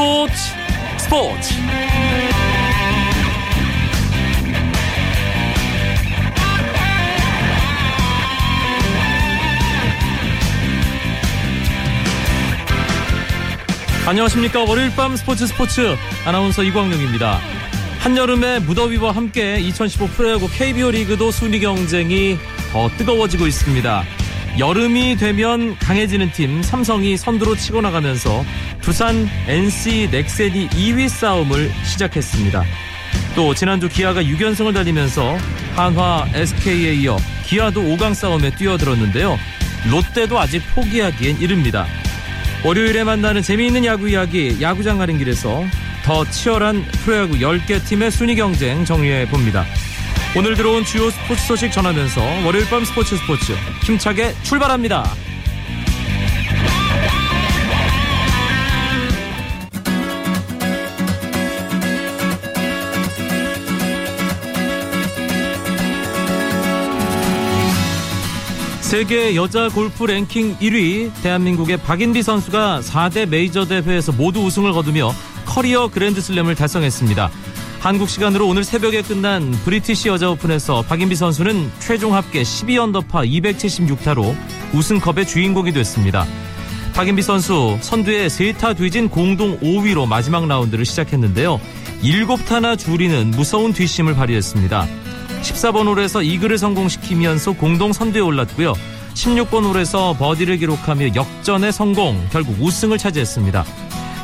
스포츠 스포츠. 안녕하십니까. 월요일 밤 스포츠 스포츠. 아나운서 이광용입니다. 한여름의 무더위와 함께 2015 프로야구 KBO 리그도 순위 경쟁이 더 뜨거워지고 있습니다. 여름이 되면 강해지는 팀 삼성이 선두로 치고 나가면서 두산 NC 넥센이 2위 싸움을 시작했습니다. 또 지난주 기아가 6연승을 달리면서 한화 SK에 이어 기아도 5강 싸움에 뛰어들었는데요. 롯데도 아직 포기하기엔 이릅니다. 월요일에 만나는 재미있는 야구 이야기 야구장 가는 길에서 더 치열한 프로야구 10개 팀의 순위 경쟁 정리해 봅니다. 오늘 들어온 주요 스포츠 소식 전하면서 월요일 밤 스포츠 스포츠 힘차게 출발합니다. 세계 여자 골프 랭킹 1위 대한민국의 박인비 선수가 4대 메이저 대회에서 모두 우승을 거두며 커리어 그랜드슬램을 달성했습니다. 한국 시간으로 오늘 새벽에 끝난 브리티시 여자 오픈에서 박인비 선수는 최종 합계 12언더파 276타로 우승컵의 주인공이 됐습니다. 박인비 선수 선두에 세 타 뒤진 공동 5위로 마지막 라운드를 시작했는데요. 7타나 줄이는 무서운 뒷심을 발휘했습니다. 14번 홀에서 이글을 성공시키면서 공동 선두에 올랐고요. 16번 홀에서 버디를 기록하며 역전에 성공, 결국 우승을 차지했습니다.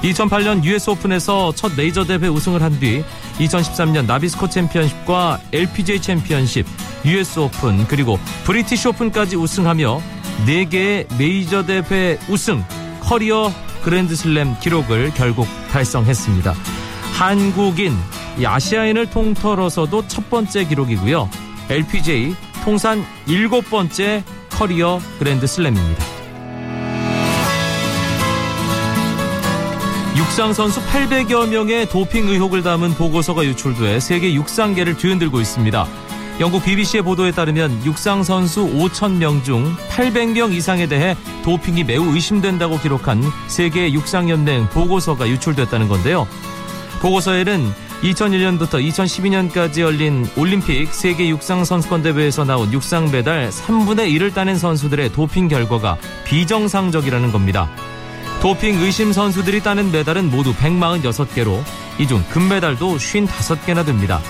2008년 US 오픈에서 첫 메이저 대회 우승을 한 뒤 2013년 나비스코 챔피언십과 LPGA 챔피언십, US 오픈 그리고 브리티시 오픈까지 우승하며 4개의 메이저 대회 우승, 커리어 그랜드슬램 기록을 결국 달성했습니다. 한국인 아시아인을 통틀어서도 첫 번째 기록이고요. LPGA 통산 일곱 번째 커리어 그랜드 슬램입니다. 육상 선수 800여 명의 도핑 의혹을 담은 보고서가 유출돼 세계 육상계를 뒤흔들고 있습니다. 영국 BBC의 보도에 따르면 육상 선수 5,000명 중 800명 이상에 대해 도핑이 매우 의심된다고 기록한 세계 육상연맹 보고서가 유출됐다는 건데요. 보고서에는 2001년부터 2012년까지 열린 올림픽 세계 육상 선수권 대회에서 나온 육상 메달 3분의 1을 따낸 선수들의 도핑 결과가 비정상적이라는 겁니다. 도핑 의심 선수들이 따낸 메달은 모두 146개로 이 중 금메달도 55개나 됩니다.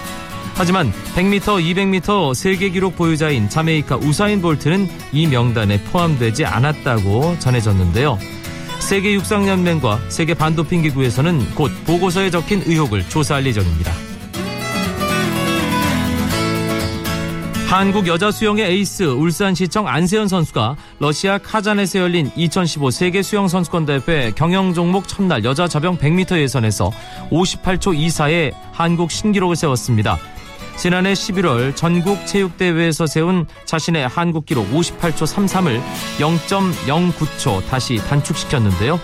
하지만 100m, 200m 세계 기록 보유자인 자메이카 우사인 볼트는 이 명단에 포함되지 않았다고 전해졌는데요. 세계 육상연맹과 세계 반도핑 기구에서는 곧 보고서에 적힌 의혹을 조사할 예정입니다. 한국 여자 수영의 에이스 울산시청 안세현 선수가 러시아 카잔에서 열린 2015 세계 수영 선수권 대회 경영 종목 첫날 여자 자병 100m 예선에서 58초 24의 한국 신기록을 세웠습니다. 지난해 11월 전국 체육대회에서 세운 자신의 한국 기록 58초 33을 0.09초 다시 단축시켰는데요.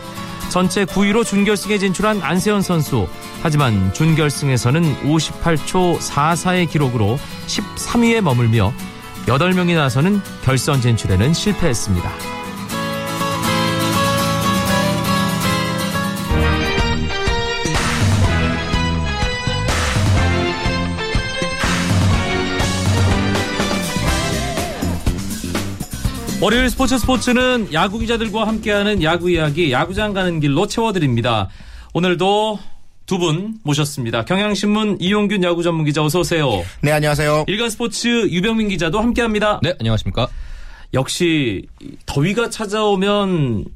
전체 9위로 준결승에 진출한 안세현 선수. 하지만 준결승에서는 58초 44의 기록으로 13위에 머물며 8명이 나서는 결선 진출에는 실패했습니다. 월요일 스포츠 스포츠는 야구 기자들과 함께하는 야구 이야기 야구장 가는 길로 채워드립니다. 오늘도 두 분 모셨습니다. 경향신문 이용균 야구 전문 기자 어서 오세요. 네, 안녕하세요. 일간 스포츠 유병민 기자도 함께합니다. 네, 안녕하십니까. 역시 더위가 찾아오면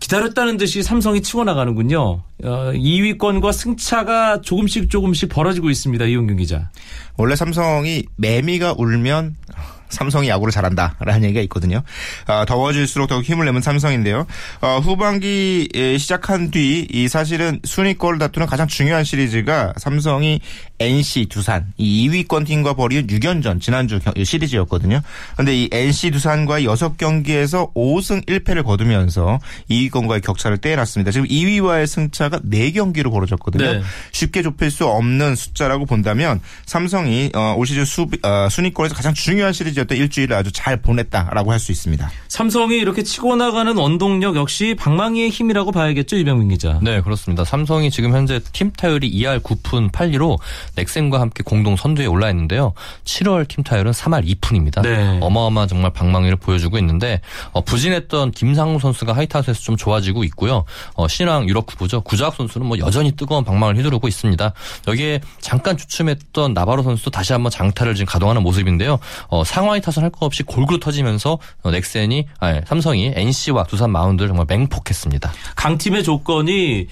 기다렸다는 듯이 삼성이 치고 나가는군요. 어, 2위권과 승차가 조금씩 조금씩 벌어지고 있습니다. 이용균 기자. 원래 삼성이 매미가 울면 삼성이 야구를 잘한다라는 얘기가 있거든요. 어, 더워질수록 더욱 힘을 내면 삼성인데요. 어, 후반기 시작한 뒤 이 사실은 순위권을 다투는 가장 중요한 시리즈가 삼성이 NC 두산 이 2위권 팀과 벌이는 6연전 지난주 시리즈였거든요. 그런데 이 NC 두산과 6경기에서 5승 1패를 거두면서 2위권과의 격차를 떼어놨습니다. 지금 2위와의 승차가 4경기로 벌어졌거든요. 네. 쉽게 좁힐 수 없는 숫자라고 본다면 삼성이 어, 올 시즌 수, 어, 순위권에서 가장 중요한 시리즈 비정규직이었던 일주일을 아주 잘 보냈다라고 할 수 있습니다. 삼성이 이렇게 치고 나가는 원동력 역시 방망이의 힘이라고 봐야겠죠, 이병민 기자. 네, 그렇습니다. 삼성이 지금 현재 팀 타율이 2할 9푼 8리로 넥센과 함께 공동 선두에 올라 있는데요. 7월 팀 타율은 3할 2푼입니다. 네. 어마어마한 정말 방망이를 보여주고 있는데 어, 부진했던 김상우 선수가 하이타트에서 좀 좋아지고 있고요. 어, 신인왕 유력 후보죠. 구자욱 선수는 뭐 여전히 뜨거운 방망이를 휘두르고 있습니다. 여기에 잠깐 주춤했던 나바로 선수도 다시 한번 장타를 지금 가동하는 모습인데요. 어, 상하위 타선 할 것 없이 골고루 터지면서 어, 넥센이 아니, 삼성이 NC와 두산 마운드를 정말 맹폭했습니다. 강팀의 조건이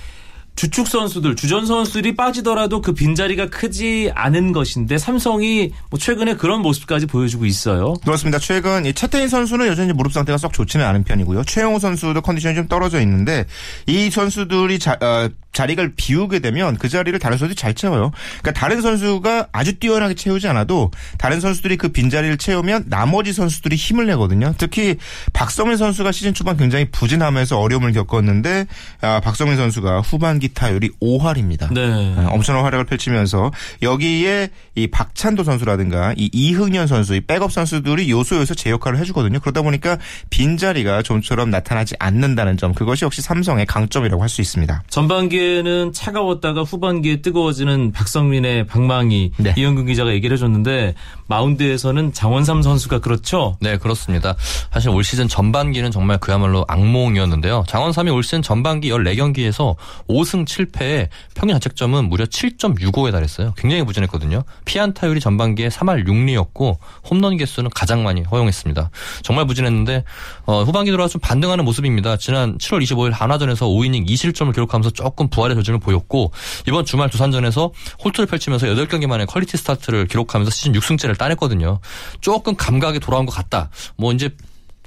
주축 선수들, 주전 선수들이 빠지더라도 그 빈자리가 크지 않은 것인데 삼성이 뭐 최근에 그런 모습까지 보여주고 있어요. 그렇습니다. 최근 이 채태인 선수는 여전히 무릎 상태가 썩 좋지는 않은 편이고요. 최형우 선수도 컨디션이 좀 떨어져 있는데 이 선수들이 자, 어, 자리를 비우게 되면 그 자리를 다른 선수들이 잘 채워요. 그러니까 다른 선수가 아주 뛰어나게 채우지 않아도 다른 선수들이 그 빈자리를 채우면 나머지 선수들이 힘을 내거든요. 특히 박성민 선수가 시즌 초반 굉장히 부진하면서 어려움을 겪었는데 아, 박성민 선수가 후반기 타율이 5할입니다. 네. 엄청난 활약을 펼치면서 여기에 이 박찬도 선수라든가 이 이흥년 선수, 이 백업 선수들이 요소요소 제 역할을 해주거든요. 그러다 보니까 빈자리가 좀처럼 나타나지 않는다는 점 그것이 역시 삼성의 강점이라고 할 수 있습니다. 전반기에 는 차가웠다가 후반기에 뜨거워지는 박성민의 방망이 네. 이영근 기자가 얘기를 해줬는데 마운드에서는 장원삼 선수가 그렇죠. 네, 그렇습니다. 사실 올 시즌 전반기는 정말 그야말로 악몽이었는데요. 장원삼이 올 시즌 전반기 14경기에서 5승 7패에 평균 자책점은 무려 7.65에 달했어요. 굉장히 부진했거든요. 피안 타율이 전반기에 3할 6리였고 홈런 개수는 가장 많이 허용했습니다. 정말 부진했는데 어, 후반기 들어와서 좀 반등하는 모습입니다. 지난 7월 25일 한화전에서 5이닝 2실점을 기록하면서 조금 부활의 조짐을 보였고 이번 주말 두산전에서 호투를 펼치면서 8경기 만에 퀄리티 스타트를 기록하면서 시즌 6승째를 따냈거든요. 조금 감각이 돌아온 것 같다. 뭐 이제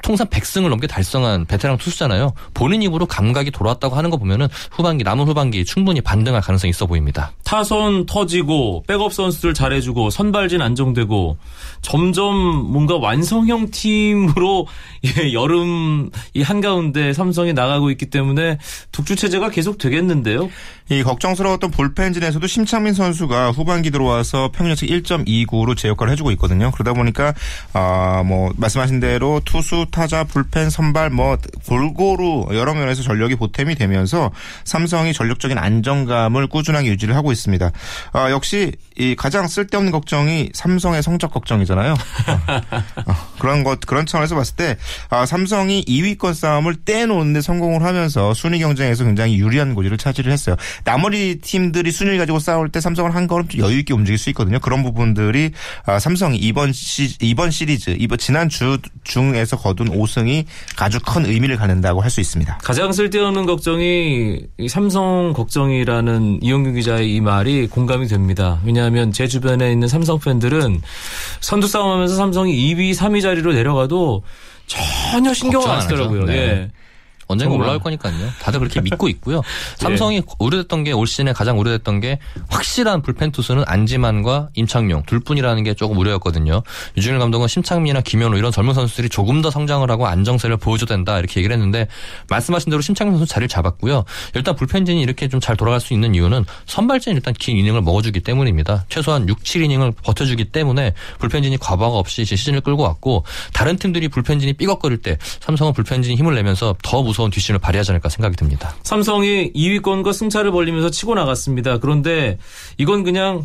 통산 100승을 넘게 달성한 베테랑 투수잖아요. 본인 입으로 감각이 돌아왔다고 하는 거 보면은 후반기 남은 후반기 충분히 반등할 가능성이 있어 보입니다. 타선 터지고 백업 선수들 잘해주고 선발진 안정되고 점점 뭔가 완성형 팀으로 예, 여름 이 한가운데 삼성이 나가고 있기 때문에 독주 체제가 계속 되겠는데요. 이 걱정스러웠던 볼펜진에서도 심창민 선수가 후반기 들어와서 평균자책 1.29로 제 역할을 해주고 있거든요. 그러다 보니까 아뭐 말씀하신 대로 투수, 타자, 불펜, 선발 뭐 골고루 여러 면에서 전력이 보탬이 되면서 삼성이 전력적인 안정감을 꾸준하게 유지를 하고 있습니다. 아, 역시 이 가장 쓸데없는 걱정이 삼성의 성적 걱정이잖아요. 어, 그런 것 그런 차원에서 봤을 때 아, 삼성이 2위권 싸움을 떼놓는데 성공을 하면서 순위 경쟁에서 굉장히 유리한 고지를 차지를 했어요. 나머지 팀들이 순위를 가지고 싸울 때 삼성은 한 걸음 좀 여유 있게 움직일 수 있거든요. 그런 부분들이 아, 삼성이 이번 시 이번 시리즈 이번 지난 주 중에서 거둔 5승이 아주 큰 의미를 갖는다고 할 수 있습니다. 가장 쓸데없는 걱정이 이 삼성 걱정이라는 이용규 기자의 이 말이 공감이 됩니다. 왜냐하면 제 주변에 있는 삼성 팬들은 선두 싸움하면서 삼성이 2위, 3위 자리로 내려가도 전혀 신경을 안. 쓰더라고요. 네. 예. 언젠가 정말. 올라올 거니까요. 다들 그렇게 믿고 있고요. 삼성이 우려됐던 게 올 시즌에 가장 우려됐던 게 확실한 불펜 투수는 안지만과 임창용 둘뿐이라는 게 조금 우려였거든요. 유준일 감독은 심창민이나 김현우 이런 젊은 선수들이 조금 더 성장을 하고 안정세를 보여줘야 된다 이렇게 얘기를 했는데 말씀하신 대로 심창민 선수 자리를 잡았고요. 일단 불펜진이 이렇게 좀 잘 돌아갈 수 있는 이유는 선발진이 일단 긴 이닝을 먹어주기 때문입니다. 최소한 6, 7이닝을 버텨주기 때문에 불펜진이 과부하가 없이 시즌을 끌고 왔고 다른 팀들이 불펜진이 삐걱거릴 때 삼성은 불펜진이 힘을 내면서 더 무 서운 뒷심을 발휘하지 않을까 생각이 듭니다. 삼성이 2위권과 승차를 벌리면서 치고 나갔습니다. 그런데 이건 그냥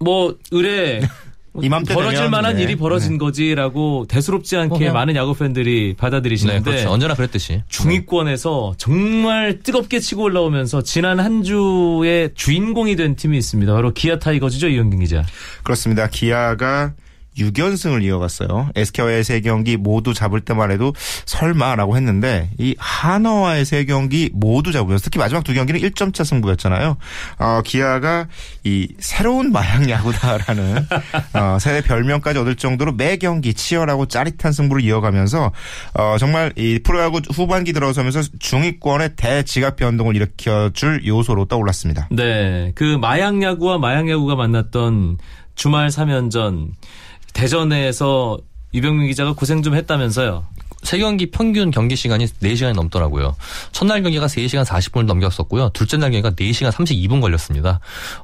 뭐 의뢰 이맘때 벌어질 만한 네. 일이 벌어진 거지라고 대수롭지 않게 어, 많은 야구 팬들이 네, 받아들이시는데 그렇죠. 언제나 그랬듯이. 중위권에서 정말 뜨겁게 치고 올라오면서 지난 한 주의 주인공이 된 팀이 있습니다. 바로 기아 타이거즈죠, 이현경 기자. 그렇습니다. 기아가 6연승을 이어갔어요. SK와의 세 경기 모두 잡을 때만 해도 설마라고 했는데 이 한화와의 세 경기 모두 잡으면서 특히 마지막 두 경기는 1점차 승부였잖아요. 어, 기아가 이 새로운 마약 야구다라는 어, 새 별명까지 얻을 정도로 매 경기 치열하고 짜릿한 승부를 이어가면서 어, 정말 이 프로야구 후반기 들어서면서 중위권의 대지각 변동을 일으켜줄 요소로 떠올랐습니다. 네. 그 마약 야구와 마약 야구가 만났던 주말 3연전 대전에서 이병민 기자가 고생 좀 했다면서요. 세 경기 평균 경기 시간이 4시간이 넘더라고요. 첫날 경기가 3시간 40분을 넘겼었고요. 둘째 날 경기가 4시간 32분 걸렸습니다.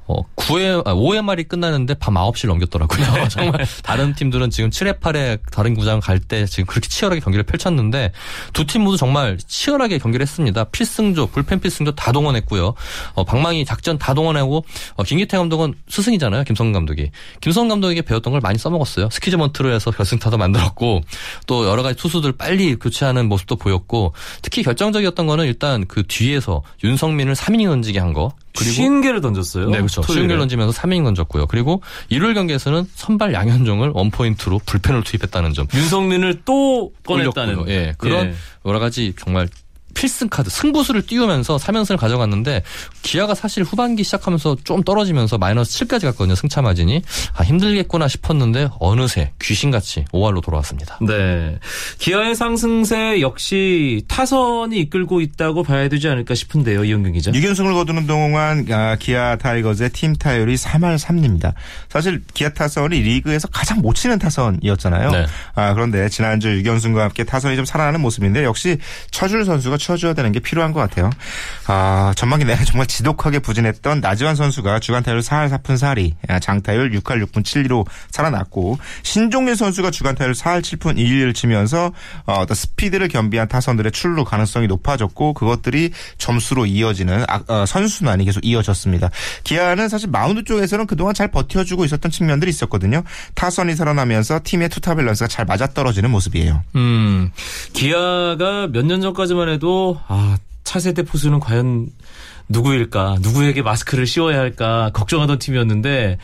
어, 9회, 아, 5회 말이 끝나는데 밤 9시를 넘겼더라고요. 정말 다른 팀들은 지금 7회, 8회 다른 구장 갈 때 지금 그렇게 치열하게 경기를 펼쳤는데 두 팀 모두 정말 치열하게 경기를 했습니다. 필승조, 불펜 필승조 다 동원했고요. 어, 방망이 작전 다 동원하고 어, 김기태 감독은 스승이잖아요. 김성근 감독이. 김성근 감독에게 배웠던 걸 많이 써먹었어요. 스퀴즈 번트로 해서 결승타도 만들었고 또 여러 가지 투수들 빨리 교체하는 모습도 보였고 특히 결정적이었던 거는 일단 그 뒤에서 윤성민을 3이닝 던지게 한 거. 그리고 쉬운 개를 던졌어요. 네, 그렇죠. 쉬운 개를 던지면서 3이닝 던졌고요. 그리고 일요일 경기에서는 선발 양현종을 원포인트로 불펜으로 투입했다는 점. 윤성민을 또 꺼냈다는. 예, 그런 예. 여러 가지 정말 필승 카드 승부수를 띄우면서 3연승을 가져갔는데 기아가 사실 후반기 시작하면서 좀 떨어지면서 마이너스 7까지 갔거든요. 승차 마진이. 아, 힘들겠구나 싶었는데 어느새 귀신같이 5할로 돌아왔습니다. 네. 기아의 상승세 역시 타선이 이끌고 있다고 봐야 되지 않을까 싶은데요. 이영경 기자. 6연승을 거두는 동안 아, 기아 타이거즈의 팀 타율이 3할 3리입니다. 사실 기아 타선이 리그에서 가장 못 치는 타선이었잖아요. 네. 아, 그런데 지난주 6연승과 함께 타선이 좀 살아나는 모습인데 역시 쳐줄 선수가 쳐줘야 되는 게 필요한 것 같아요. 아, 전반기 내내 정말 지독하게 부진했던 나지완 선수가 주간 타율 4할 4푼 4리, 장타율 6할 6푼 7리로 살아났고 신종길 선수가 주간 타율 4할 7푼 1리를 치면서 어, 떤 스피드를 겸비한 타선들의 출루 가능성이 높아졌고 그것들이 점수로 이어지는 아, 어, 선순환이 계속 이어졌습니다. 기아는 사실 마운드 쪽에서는 그동안 잘 버텨주고 있었던 측면들이 있었거든요. 타선이 살아나면서 팀의 투타 밸런스가 잘 맞아떨어지는 모습이에요. 음, 기아가 몇 년 전까지만 해도 아 차세대 포수는 과연 누구일까 누구에게 마스크를 씌워야 할까 걱정하던 팀이었는데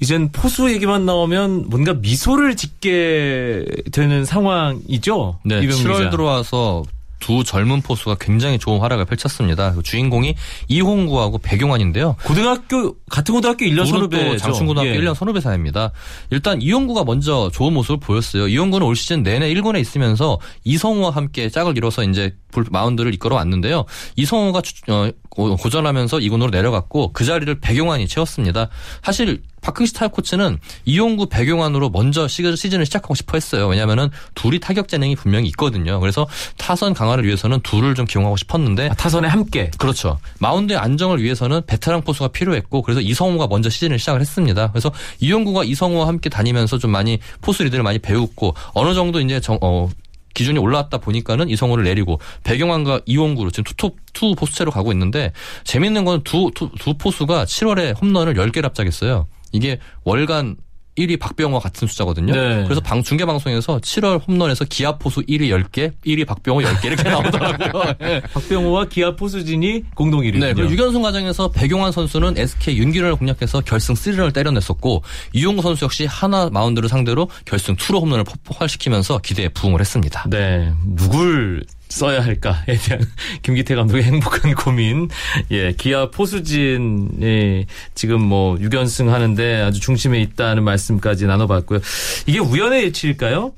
이젠 포수 얘기만 나오면 뭔가 미소를 짓게 되는 상황이죠. 네, 7월 기자. 들어와서 두 젊은 포수가 굉장히 좋은 활약을 펼쳤습니다. 그 주인공이 이홍구하고 백용환인데요. 고등학교 같은 고등학교 1년 선후배 장충고등학교 예. 1년 선후배 사입니다. 일단 이홍구가 먼저 좋은 모습을 보였어요. 이홍구는 올 시즌 내내 1군에 있으면서 이성우와 함께 짝을 이뤄서 이제 마운드를 이끌어 왔는데요. 이성우가 어, 고전하면서 2군으로 내려갔고 그 자리를 백용환이 채웠습니다. 사실 박흥식 타격 코치는 이홍구 백용환으로 먼저 시즌을 시작하고 싶어 했어요. 왜냐하면 둘이 타격 재능이 분명히 있거든요. 그래서 타선 강화를 위해서는 둘을 좀 기용하고 싶었는데 아, 타선에 함께 그렇죠. 마운드의 안정을 위해서는 베테랑 포수가 필요했고 그래서 이성우가 먼저 시즌을 시작을 했습니다. 그래서 이홍구가 이성우와 함께 다니면서 좀 많이 포수 리드를 많이 배웠고 어느 정도 이제 정, 어, 기준이 올라왔다 보니까는 이성우를 내리고 백용환과 이홍구로 지금 투톱 투 포수 체제로 가고 있는데 재밌는 건두두 두 포수가 7월에 홈런을 10개를 합작했어요. 이게 월간 1위 박병호와 같은 숫자거든요. 네. 그래서 방 중계 방송에서 7월 홈런에서 기아 포수 1위 10개, 1위 박병호 10개 이렇게 나오더라고요. 네. 박병호와 기아 포수진이 공동 1위군요. 네. 그리고 6연승 과정에서 백용환 선수는 SK 윤기련을 공략해서 결승 3런을 때려냈었고 이용구 선수 역시 하나 마운드를 상대로 결승 2로 홈런을 폭발시키면서 기대에 부응을 했습니다. 네. 누굴 써야 할까에 대한 김기태 감독의 행복한 고민. 예, 기아 포수진이 지금 뭐 6연승 하는데 아주 중심에 있다는 말씀까지 나눠봤고요. 이게 우연의 일치일까요?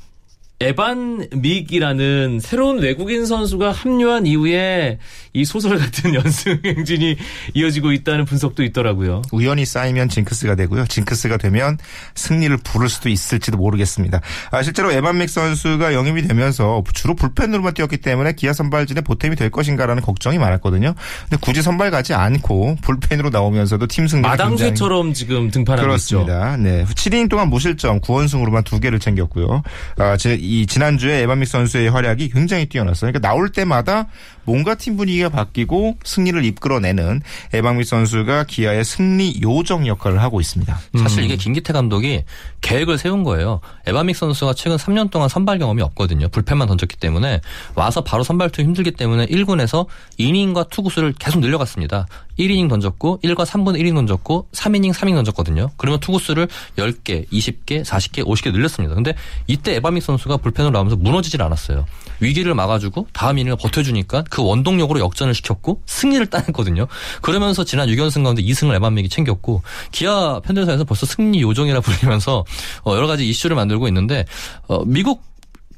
에반 믹이라는 새로운 외국인 선수가 합류한 이후에 이 소설 같은 연승 행진이 이어지고 있다는 분석도 있더라고요. 우연히 쌓이면 징크스가 되고요. 징크스가 되면 승리를 부를 수도 있을지도 모르겠습니다. 아, 실제로 에반 믹 선수가 영입이 되면서 주로 불펜으로만 뛰었기 때문에 기아 선발진의 보탬이 될 것인가라는 걱정이 많았거든요. 근데 굳이 선발 가지 않고 불펜으로 나오면서도 팀 승리 마당쇠처럼 지금 등판하고 그렇습니다. 있죠. 네. 7이닝 동안 무실점 9원승으로만 2개를 챙겼고요. 아, 이 지난주에 에바믹 선수의 활약이 굉장히 뛰어났어요. 그러니까 나올 때마다 뭔가 팀 분위기가 바뀌고 승리를 이끌어내는 에방미 선수가 기아의 승리 요정 역할을 하고 있습니다. 사실 이게 음. 김기태 감독이 계획을 세운 거예요. 에바믹 선수가 최근 3년 동안 선발 경험이 없거든요. 불펜만 던졌기 때문에 와서 바로 선발 투입 힘들기 때문에 1군에서 이닝과 투구수를 계속 늘려갔습니다. 1이닝 던졌고 1과 3분 1이닝 던졌고 3이닝 3이닝 던졌거든요. 그러면 투구수를 10개, 20개, 40개, 50개 늘렸습니다. 근데 이때 에반 믹 선수가 불펜으로 나오면서 무너지질 않았어요. 위기를 막아주고 다음 이닝을 버텨주니까 그 원동력으로 역전을 시켰고 승리를 따냈거든요. 그러면서 지난 6연승 가운데 2승을 에반 믹이 챙겼고 기아 팬들 사이에서 벌써 승리 요정이라 불리면서 어, 여러 가지 이슈를 만들고 있는데 어, 미국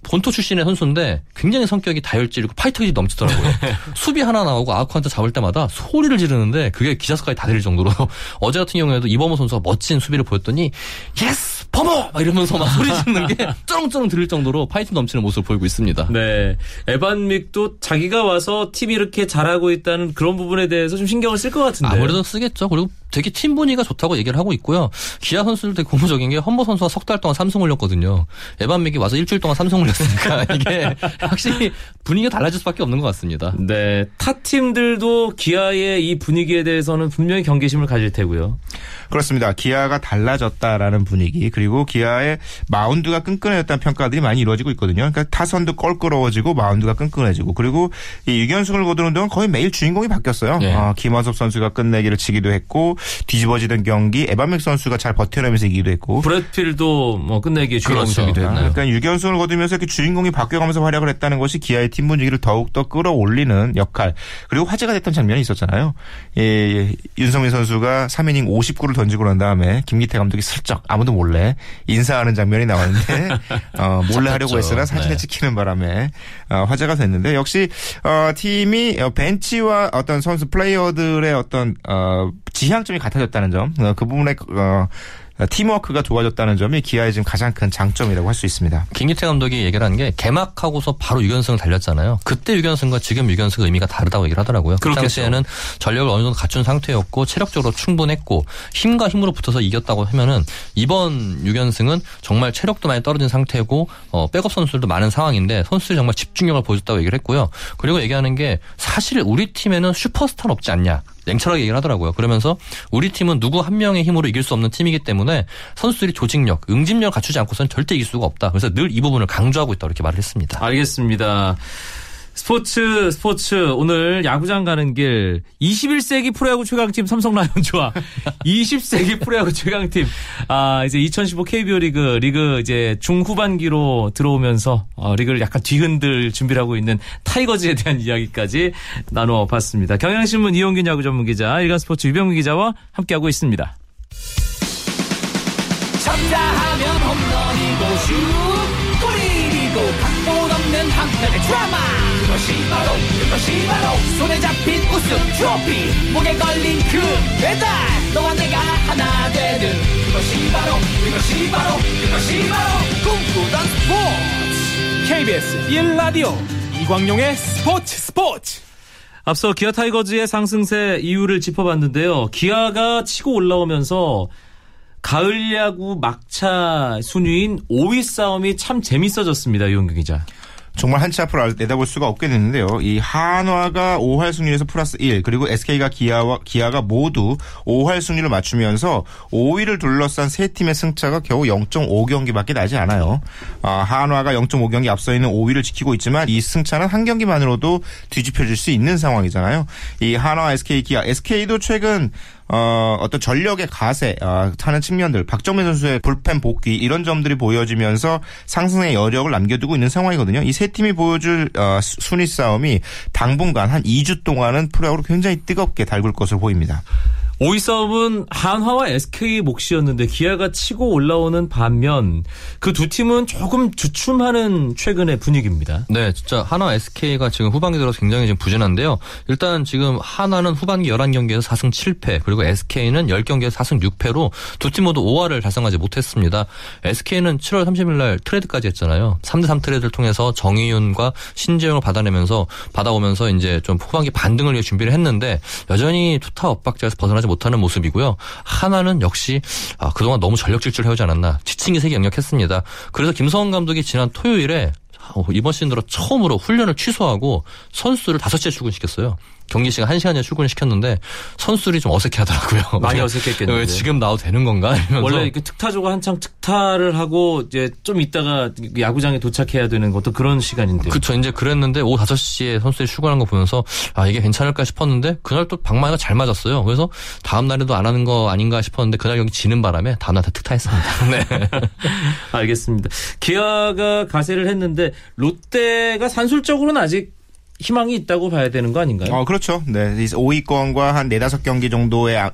본토 출신의 선수인데 굉장히 성격이 다혈질이고 파이터 기질이 넘치더라고요. 수비 하나 나오고 아웃카운트 잡을 때마다 소리를 지르는데 그게 기자석까지 다 들릴 정도로 어제 같은 경우에도 이범호 선수가 멋진 수비를 보였더니 Yes 범호! 막 이러면서 막 소리 지르는 게 쩌렁쩌렁 들릴 정도로 파이팅 넘치는 모습을 보이고 있습니다. 네. 에반 믹도 자기가 와서 팀이 이렇게 잘하고 있다는 그런 부분에 대해서 좀 신경을 쓸 것 같은데. 아무래도 쓰겠죠. 그리고 되게 팀 분위기가 좋다고 얘기를 하고 있고요. 기아 선수들 되게 고무적인 게 험보 선수가 석 달 동안 삼성 올렸거든요. 에반 믹이 와서 일주일 동안 삼성 올렸으니까 이게 확실히 분위기가 달라질 수밖에 없는 것 같습니다. 네. 타 팀들도 기아의 이 분위기에 대해서는 분명히 경계심을 가질 테고요. 그렇습니다. 기아가 달라졌다라는 분위기 그리고 기아의 마운드가 끈끈해졌다는 평가들이 많이 이루어지고 있거든요. 그러니까 타선도 껄끄러워지고 마운드가 끈끈해지고 그리고 이 6연승을 거두는 동안 거의 매일 주인공이 바뀌었어요. 네. 어, 김원섭 선수가 끝내기를 치기도 했고 뒤집어지던 경기 에반맥 선수가 잘 버텨내면서 이기기도 했고 브래필도 뭐 끝내기 주인공이 그렇죠. 했나요? 그러니까 6연승을 거두면서 이렇게 주인공이 바뀌어가면서 활약을 했다는 것이 기아의 팀 분위기를 더욱더 끌어올리는 역할 그리고 화제가 됐던 장면이 있었잖아요. 예, 윤성민 선수가 3이닝 59를 던지고 난 다음에 김기태 감독이 슬쩍 아무도 몰래 인사하는 장면이 나왔는데 어, 몰래 하려고. 했으나 사진에 네. 찍히는 바람에 어, 화제가 됐는데 역시 어, 팀이 어, 벤치와 어떤 선수 플레이어들의 어떤 어, 지향점 이 같아졌다는 점, 어, 그 부분에 어, 팀워크가 좋아졌다는 점이 기아의 지금 가장 큰 장점이라고 할 수 있습니다. 김기태 감독이 얘기를 한 게 개막하고서 바로 6연승을 달렸잖아요. 그때 6연승과 지금 6연승의 의미가 다르다고 얘기를 하더라고요. 그 그렇겠죠. 당시에는 전력을 어느 정도 갖춘 상태였고 체력적으로 충분했고 힘과 힘으로 붙어서 이겼다고 하면은 이번 6연승은 정말 체력도 많이 떨어진 상태고 어, 백업 선수들도 많은 상황인데 선수들이 정말 집중력을 보여줬다고 얘기를 했고요. 그리고 얘기하는 게 사실 우리 팀에는 슈퍼스타는 없지 않냐. 냉철하게 얘기를 하더라고요. 그러면서 우리 팀은 누구 한 명의 힘으로 이길 수 없는 팀이기 때문에 선수들이 조직력, 응집력을 갖추지 않고서는 절대 이길 수가 없다. 그래서 늘 이 부분을 강조하고 있다 이렇게 말을 했습니다. 알겠습니다. 스포츠 스포츠 오늘 야구장 가는 길 21세기 프로야구 최강팀 삼성 라이온즈와 20세기 프로야구 최강팀 아 이제 2015 KBO 리그 리그 이제 중후반기로 들어오면서 어, 리그를 약간 뒤흔들 준비를 하고 있는 타이거즈에 대한 이야기까지 나누어 봤습니다. 경향신문 이용균 야구 전문 기자, 일간 스포츠 유병규 기자와 함께 하고 있습니다. 쳤다 하면 홈런이고 슛 한편의 드라마 그것이 바로 그것이 바로 손에 잡힌 우승 트로피 목에 걸린 그 배달 너와 내가 하나 되는 그것이 바로 그것이 바로 그것이 바로 꿈꾸던 스포츠 KBS 1라디오 이광용의 스포츠 스포츠 앞서 기아 타이거즈의 상승세 이유를 짚어봤는데요. 기아가 치고 올라오면서 가을 야구 막차 순위인 5위 싸움이 참 재밌어졌습니다. 이용규 기자. 정말 한치 앞으로 내다볼 수가 없게 됐는데요. 이 한화가 5할 승률에서 플러스 1 그리고 SK가 기아와 기아가 모두 5할 승률을 맞추면서 5위를 둘러싼 세 팀의 승차가 겨우 0.5경기밖에 나지 않아요. 아, 한화가 0.5경기 앞서 있는 5위를 지키고 있지만 이 승차는 한 경기만으로도 뒤집혀질 수 있는 상황이잖아요. 이 한화, SK, 기아, SK도 최근 어, 어떤 전력의 가세, 어, 하는 측면들, 박정민 선수의 불펜 복귀, 이런 점들이 보여지면서 상승의 여력을 남겨두고 있는 상황이거든요. 이 세 팀이 보여줄, 어, 수- 순위 싸움이 당분간 한 2주 동안은 프로야구로 굉장히 뜨겁게 달굴 것으로 보입니다. 5위 싸움은 한화와 SK 몫이었는데 기아가 치고 올라오는 반면 그 두 팀은 조금 주춤하는 최근의 분위기입니다. 네, 진짜 하나 SK가 지금 후반기 들어서 굉장히 지금 부진한데요. 일단 지금 하나는 후반기 11경기에서 4승 7패, 그리고 SK는 10경기에서 4승 6패로 두 팀 모두 5화를 달성하지 못했습니다. SK는 7월 30일 날 트레이드까지 했잖아요. 3대 3 트레이드를 통해서 정의윤과 신재영을 받아내면서 받아오면서 이제 좀 후반기 반등을 위해 준비를 했는데 여전히 투타 엇박자에서 벗어나지 못하는 모습이고요. 하나는 역시 아, 그동안 너무 전력 질주를 해오지 않았나 지친 기색이 역력했습니다. 그래서 김성원 감독이 지난 토요일에 어, 이번 시즌 들어 처음으로 훈련을 취소하고 선수를 5시에 출근시켰어요. 경기 시간 1시간 전에 출근을 시켰는데 선수들이 좀 어색해 하더라고요. 많이 어색했겠는데. 지금 나와도 되는 건가? 이러면서 원래 그 특타조가 한창 특타를 하고 이제 좀 있다가 야구장에 도착해야 되는 것도 그런 시간인데. 그쵸. 이제 그랬는데 오후 5시에 선수들이 출근한 거 보면서 아, 이게 괜찮을까 싶었는데 그날 또 방망이가 잘 맞았어요. 그래서 다음 날에도 안 하는 거 아닌가 싶었는데 그날 경기 지는 바람에 다음 날다 특타했습니다. 네. 알겠습니다. 기아가 가세를 했는데 롯데가 산술적으로는 아직 희망이 있다고 봐야 되는 거 아닌가요? 어, 그렇죠. 네. 5위권과 한 4, 5경기 정도의 아-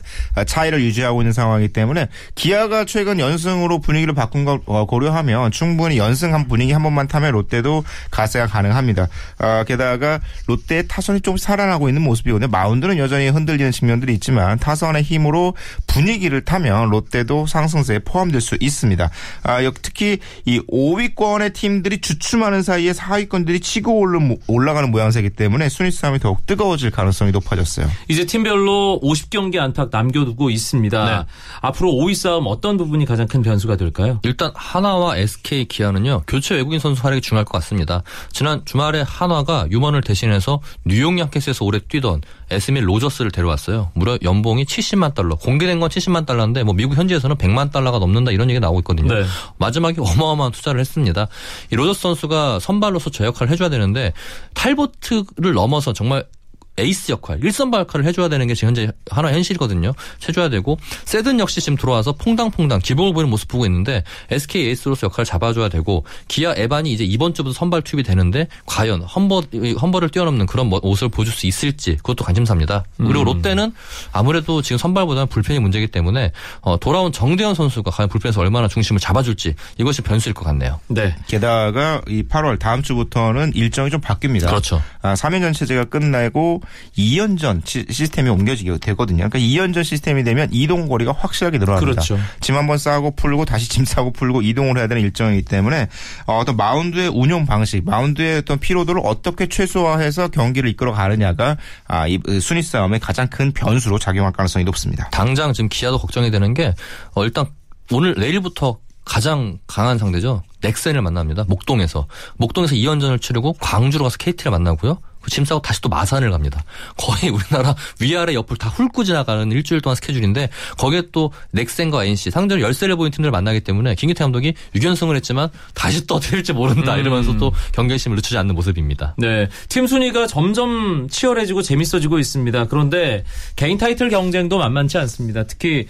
차이를 유지하고 있는 상황이기 때문에 기아가 최근 연승으로 분위기를 바꾼 걸 어, 고려하면 충분히 연승한 분위기 한 번만 타면 롯데도 가세가 가능합니다. 어, 게다가 롯데의 타선이 좀 살아나고 있는 모습이거든요. 마운드는 여전히 흔들리는 측면들이 있지만 타선의 힘으로 분위기를 타면 롯데도 상승세에 포함될 수 있습니다. 아, 역- 특히 이 5위권의 팀들이 주춤하는 사이에 4위권들이 치고 올라- 올라가는 모양새 이기 때문에 순위 싸움이 더욱 뜨거워질 가능성이 높아졌어요. 이제 팀별로 50경기 안팎 남겨두고 있습니다. 네. 앞으로 5위 싸움 어떤 부분이 가장 큰 변수가 될까요? 일단 한화와 SK 기아는요 교체 외국인 선수 활약이 중요할 것 같습니다. 지난 주말에 한화가 유먼을 대신해서 뉴욕 양키스에서 오래 뛰던 에스밀 로저스를 데려왔어요. 무려 연봉이 70만 달러. 공개된 건 70만 달러인데 뭐 미국 현지에서는 100만 달러가 넘는다 이런 얘기가 나오고 있거든요. 네. 마지막에 어마어마한 투자를 했습니다. 이 로저스 선수가 선발로서 제 역할을 해줘야 되는데 탈보트를 넘어서 정말 에이스 역할, 1선발 역할을 해줘야 되는 게 지금 현재 한화 현실이거든요. 해줘야 되고 세든 역시 지금 들어와서 퐁당퐁당 기복을 보이는 모습 보고 있는데 SK 에이스로서 역할을 잡아줘야 되고 기아 에반이 이제 이번 주부터 선발 투입이 되는데 과연 험버 험버를 뛰어넘는 그런 모- 모습을 보여줄 수 있을지 그것도 관심사입니다. 그리고 롯데는 아무래도 지금 선발보다는 불펜이 문제이기 때문에 어, 돌아온 정대현 선수가 과연 불펜에서 얼마나 중심을 잡아줄지 이것이 변수일 것 같네요. 네. 게다가 이 8월 다음 주부터는 일정이 좀 바뀝니다. 그렇죠. 아, 3연전 체제가 끝나고 2연전 시- 시스템이 옮겨지게 되거든요. 그러니까 2연 전 시스템이 되면 이동 거리가 확실하게 늘어납니다. 그렇죠. 짐 한 번 싸고 풀고 다시 짐 싸고 풀고 이동을 해야 되는 일정이기 때문에 어, 어떤 마운드의 운용 방식, 마운드의 어떤 피로도를 어떻게 최소화해서 경기를 이끌어 가느냐가 아, 이 순위 싸움의 가장 큰 변수로 작용할 가능성이 높습니다. 당장 지금 기아도 걱정이 되는 게 어, 일단 오늘 내일부터 가장 강한 상대죠. 넥센을 만납니다. 목동에서. 목동에서 2연전을 치르고 광주로 가서 KT를 만나고요. 그짐 싸고 다시 또 마산을 갑니다. 거의 우리나라 위아래 옆을 다 훑고 지나가는 일주일 동안 스케줄인데 거기에 또 넥센과 NC 상대로 열세를 보인 팀들을 만나기 때문에 김기태 감독이 6연승을 했지만 다시 떠들지 모른다 이러면서 또 경계심을 늦추지 않는 모습입니다. 네. 팀 순위가 점점 치열해지고 재밌어지고 있습니다. 그런데 개인 타이틀 경쟁도 만만치 않습니다. 특히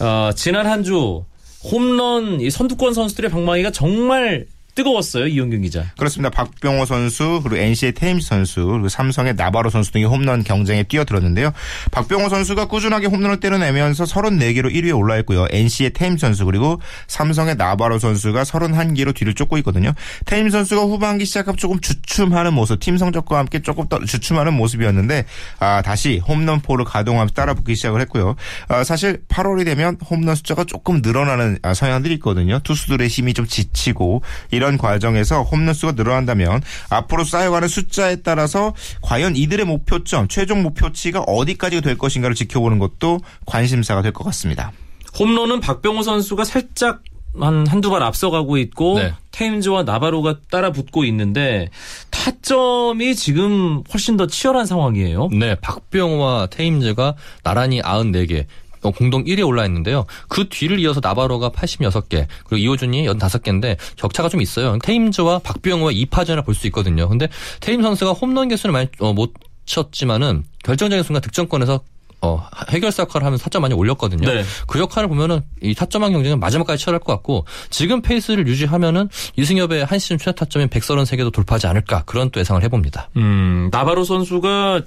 어, 지난 한 주 홈런 이 선두권 선수들의 방망이가 정말 뜨거웠어요. 이용균 기자. 그렇습니다. 박병호 선수 그리고 NC의 테임스 선수 그리고 삼성의 나바로 선수 등이 홈런 경쟁에 뛰어들었는데요. 박병호 선수가 꾸준하게 홈런을 때려내면서 34개로 1위에 올라 있고요. NC의 테임스 선수 그리고 삼성의 나바로 선수가 31개로 뒤를 쫓고 있거든요. 테임스 선수가 후반기 시작하면 조금 주춤하는 모습, 팀 성적과 함께 조금 더 주춤하는 모습이었는데 아, 다시 홈런포를 가동하면서 따라붙기 시작을 했고요. 아, 사실 8월이 되면 홈런 숫자가 조금 늘어나는 아, 성향들이 있거든요. 투수들의 힘이 좀 지치고 이런 과정에서 홈런 수가 늘어난다면 앞으로 쌓여가는 숫자에 따라서 과연 이들의 목표점, 최종 목표치가 어디까지 될 것인가를 지켜보는 것도 관심사가 될 것 같습니다. 홈런은 박병호 선수가 살짝 한 한두 발 앞서가고 있고 네. 테임즈와 나바로가 따라 붙고 있는데 타점이 지금 훨씬 더 치열한 상황이에요. 네, 박병호와 테임즈가 나란히 94개. 어, 공동 1위에 올라 있는데요. 그 뒤를 이어서 나바로가 86개, 그리고 이호준이 85개인데 격차가 좀 있어요. 테임즈와 박병호의 2파전을 볼 수 있거든요. 근데 테임 선수가 홈런 개수는 많이 어, 못 쳤지만은 결정적인 순간 득점권에서 어, 해결사 역할을 하면서 타점 많이 올렸거든요. 네. 그 역할을 보면은 이 타점왕 경쟁은 마지막까지 치열할 것 같고 지금 페이스를 유지하면은 이승엽의 한 시즌 최다 타점인 133개도 돌파하지 않을까 그런 또 예상을 해봅니다. 음, 나바로 선수가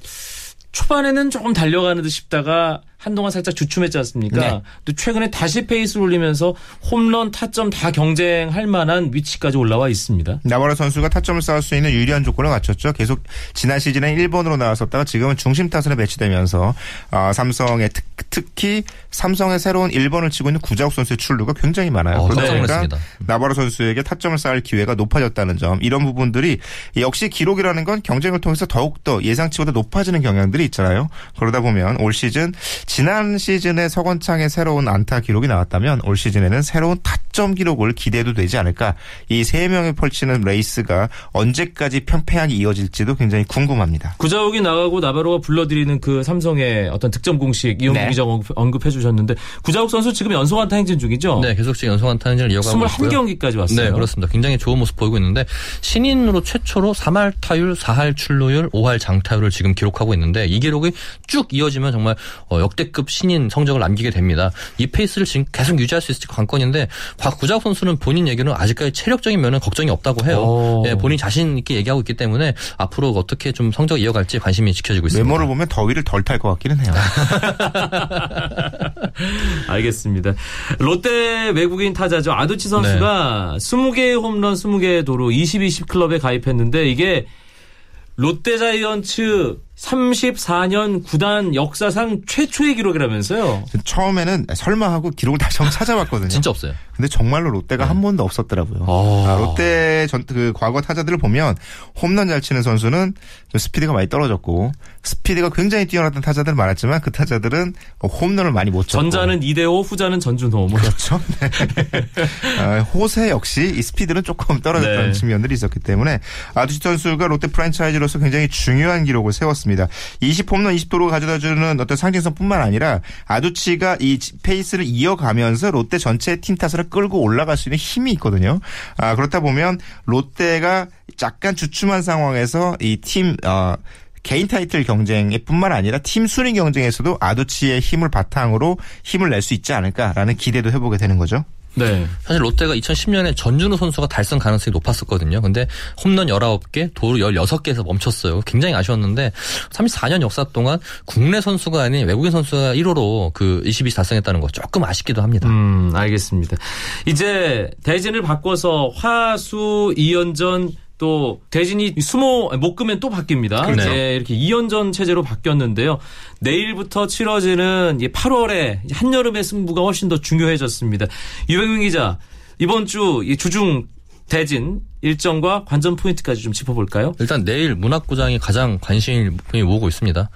초반에는 조금 달려가는 듯 싶다가 한동안 살짝 주춤했지 않습니까? 네. 또 최근에 다시 페이스를 올리면서 홈런, 타점 다 경쟁할 만한 위치까지 올라와 있습니다. 나바로 선수가 타점을 쌓을 수 있는 유리한 조건을 갖췄죠. 계속 지난 시즌에 1번으로 나왔었다가 지금은 중심 타선에 배치되면서 아, 삼성의 특, 히 삼성의 새로운 1번을 치고 있는 구자욱 선수의 출루가 굉장히 많아요. 어, 그러다 보니까. 나바로 선수에게 타점을 쌓을 기회가 높아졌다는 점 이런 부분들이 역시 기록이라는 건 경쟁을 통해서 더욱더 예상치보다 높아지는 경향들이 있잖아요. 그러다 보면 올 시즌 지난 시즌에 서건창의 새로운 안타 기록이 나왔다면 올 시즌에는 새로운 타점 기록을 기대해도 되지 않을까. 이 세 명이 펼치는 레이스가 언제까지 팽팽하게 이어질지도 굉장히 궁금합니다. 구자욱이 나가고 나바로가 불러들이는 그 삼성의 어떤 득점 공식 이용균 네. 기자 언급, 해 주셨는데 구자욱 선수 지금 연속 안타 행진 중이죠? 네, 계속 지금 연속 안타를 이어가고 있고요. 21경기까지 왔어요. 네, 그렇습니다. 굉장히 좋은 모습 보이고 있는데 신인으로 최초로 3할 타율, 4할 출루율, 5할 장타율을 지금 기록하고 있는데 이 기록이 쭉 이어지면 정말 어, 역대급 신인 성적을 남기게 됩니다. 이 페이스를 지금 계속 유지할 수 있을지 관건인데 박 구작 선수는 본인 얘기는 아직까지 체력적인 면은 걱정이 없다고 해요. 오. 예, 본인 자신 있게 얘기하고 있기 때문에 앞으로 어떻게 좀 성적 이어갈지 관심이 지켜지고 있습니다. 외모를 보면 더위를 덜 탈 것 같기는 해요. 알겠습니다. 롯데 외국인 타자죠. 아두치 선수가 20개의 홈런, 20개의 도루, 20-20 클럽에 가입했는데 이게 롯데 자이언츠 34년 구단 역사상 최초의 기록이라면서요. 처음에는 설마 하고 기록을 다시 한번 찾아봤거든요. 진짜 없어요. 근데 정말로 롯데가 한 번도 없었더라고요. 어. 아, 롯데 전, 그 과거 타자들을 보면 홈런 잘 치는 선수는 좀 스피드가 많이 떨어졌고 스피드가 굉장히 뛰어났던 타자들 많았지만 그 타자들은 홈런을 많이 못 쳤고 전자는 이대호, 후자는 전준호. 뭐. 그렇죠. 네. 아, 호세 역시 이 스피드는 조금 떨어졌던 네. 측면들이 있었기 때문에 아두시 선수가 롯데 프랜차이즈로서 굉장히 중요한 기록을 세웠습니다. 20 홈런 20도로 가져다주는 어떤 상징성뿐만 아니라 아두치가 이 페이스를 이어가면서 롯데 전체 팀 타선을 끌고 올라갈 수 있는 힘이 있거든요. 아, 그렇다 보면 롯데가 약간 주춤한 상황에서 이팀 어, 개인 타이틀 경쟁에 뿐만 아니라 팀 순위 경쟁에서도 아두치의 힘을 바탕으로 힘을 낼 수 있지 않을까라는 기대도 해보게 되는 거죠. 네. 사실 롯데가 2010년에 전준우 선수가 달성 가능성이 높았었거든요. 근데 홈런 19개, 도루 16개에서 멈췄어요. 굉장히 아쉬웠는데 34년 역사 동안 국내 선수가 아닌 외국인 선수가 1호로 그 22시 달성했다는 거 조금 아쉽기도 합니다. 음, 알겠습니다. 이제 대진을 바꿔서 화수 2연전 또 대진이 수모 목금엔 또 바뀝니다. 그렇죠. 네, 이렇게 2연전 체제로 바뀌었는데요. 내일부터 치러지는 8월에 한여름의 승부가 훨씬 더 중요해졌습니다. 유병민 기자, 이번 주이 주중 대진 일정과 관전 포인트까지 좀 짚어볼까요? 일단 내일 문학구장이 가장 관심이 모으고 있습니다.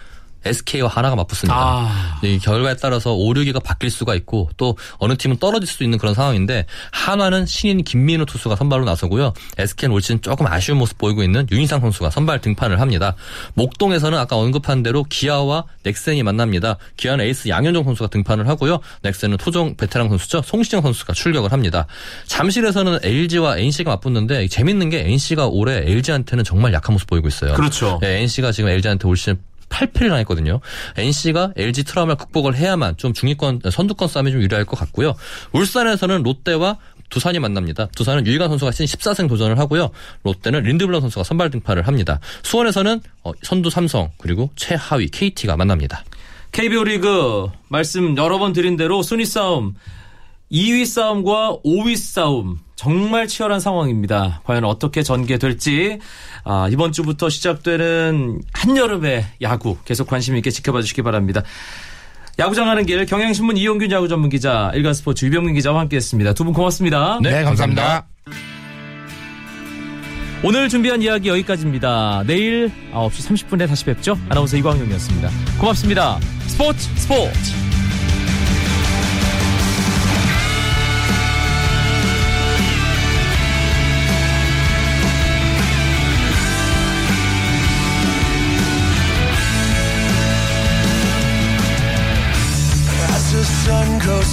SK와 하나가 맞붙습니다. 아. 이 결과에 따라서 5, 6위가 바뀔 수가 있고 또 어느 팀은 떨어질 수도 있는 그런 상황인데 한화는 신인 김민우 투수가 선발로 나서고요. SK는 올 시즌 조금 아쉬운 모습 보이고 있는 윤희상 선수가 선발 등판을 합니다. 목동에서는 아까 언급한 대로 기아와 넥센이 만납니다. 기아는 에이스 양현종 선수가 등판을 하고요. 넥센은 토종 베테랑 선수죠. 송시정 선수가 출격을 합니다. 잠실에서는 LG와 NC가 맞붙는데 재밌는 게 NC가 올해 LG한테는 정말 약한 모습 보이고 있어요. 그렇죠. 네, NC가 지금 LG한테 올 시즌 8패를 당했거든요. NC가 LG 트라우마를 극복을 해야만 좀 중위권 선두권 싸움이 좀 유리할 것 같고요. 울산에서는 롯데와 두산이 만납니다. 두산은 유희관 선수가 시즌 14승 도전을 하고요. 롯데는 린드블럼 선수가 선발 등판을 합니다. 수원에서는 어, 선두 삼성 그리고 최하위 KT가 만납니다. KBO 리그 말씀 여러 번 드린 대로 순위 싸움 2위 싸움과 5위 싸움 정말 치열한 상황입니다. 과연 어떻게 전개될지 아, 이번 주부터 시작되는 한여름의 야구 계속 관심 있게 지켜봐 주시기 바랍니다. 야구장 하는 길 경향신문 이용균 야구 전문 기자 일간스포츠 유병민 기자와 함께했습니다. 두 분 고맙습니다. 네, 감사합니다. 오늘 준비한 이야기 여기까지입니다. 내일 9시 30분에 다시 뵙죠. 아나운서 이광용이었습니다. 고맙습니다. 스포츠 스포츠.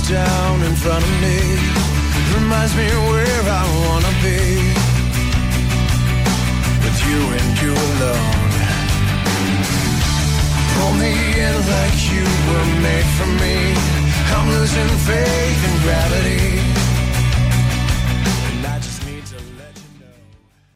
Down in front of me, reminds me where I wanna be. With you and you alone. Pull me in like you were made for me. I'm losing faith in gravity.